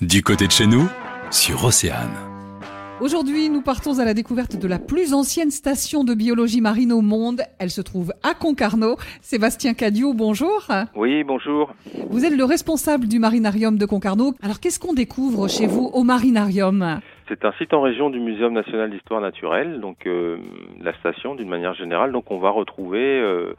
Du côté de chez nous, sur Océane. Aujourd'hui, nous partons à la découverte de la plus ancienne station de biologie marine au monde. Elle se trouve à Concarneau. Sébastien Cadieu, bonjour. Oui, bonjour. Vous êtes le responsable du marinarium de Concarneau. Alors, qu'est-ce qu'on découvre chez vous au marinarium? C'est un site en région du Muséum national d'histoire naturelle, donc euh, la station d'une manière générale. Donc on va retrouver euh,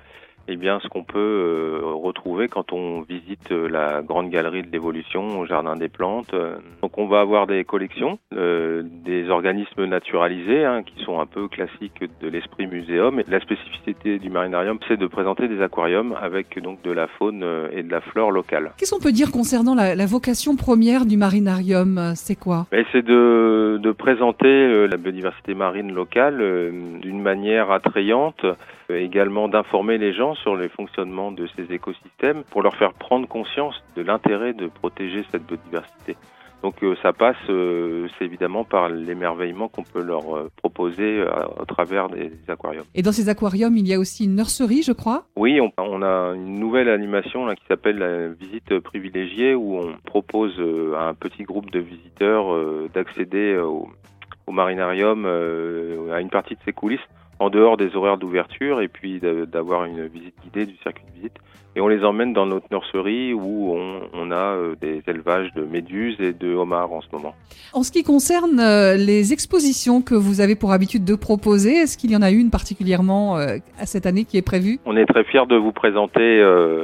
eh bien, ce qu'on peut euh, retrouver quand on visite euh, la grande galerie de l'évolution au Jardin des Plantes. Donc, on va avoir des collections, euh, des organismes naturalisés hein, qui sont un peu classiques de l'esprit muséum. Et la spécificité du marinarium, c'est de présenter des aquariums avec donc de la faune et de la flore locale. Qu'est-ce qu'on peut dire concernant la, la vocation première du marinarium C'est quoi? C'est de, de, présenter la biodiversité marine locale d'une manière attrayante, également d'informer les gens sur les fonctionnements de ces écosystèmes pour leur faire prendre conscience de l'intérêt de protéger cette biodiversité. Donc euh, ça passe, euh, c'est évidemment par l'émerveillement qu'on peut leur euh, proposer au travers des aquariums. Et dans ces aquariums, il y a aussi une nurserie, je crois? Oui, on, on a une nouvelle animation là, qui s'appelle la visite privilégiée où on propose à un petit groupe de visiteurs d'accéder au, au, marinarium, à une partie de ses coulisses en dehors des horaires d'ouverture et puis d'avoir une visite guidée du circuit de visite. Et on les emmène dans notre nurserie où on, on a euh, des élevages de méduses et de homards en ce moment. En ce qui concerne euh, les expositions que vous avez pour habitude de proposer, est-ce qu'il y en a une particulièrement euh, à cette année qui est prévue? On est très fiers de vous présenter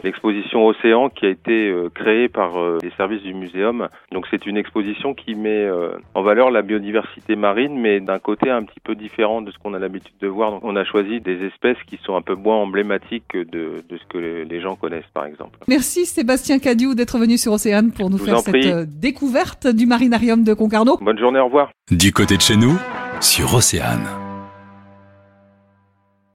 l'exposition Océan qui a été créée par les services du muséum. Donc c'est une exposition qui met en valeur la biodiversité marine mais d'un côté un petit peu différent de ce qu'on a l'habitude de voir donc, on a choisi des espèces qui sont un peu moins emblématiques de, de ce que les gens connaissent, par exemple. Merci Sébastien Cadieu d'être venu sur Océane pour nous faire cette découverte du marinarium de Concarneau. Bonne journée, au revoir. Du côté de chez nous, sur Océane.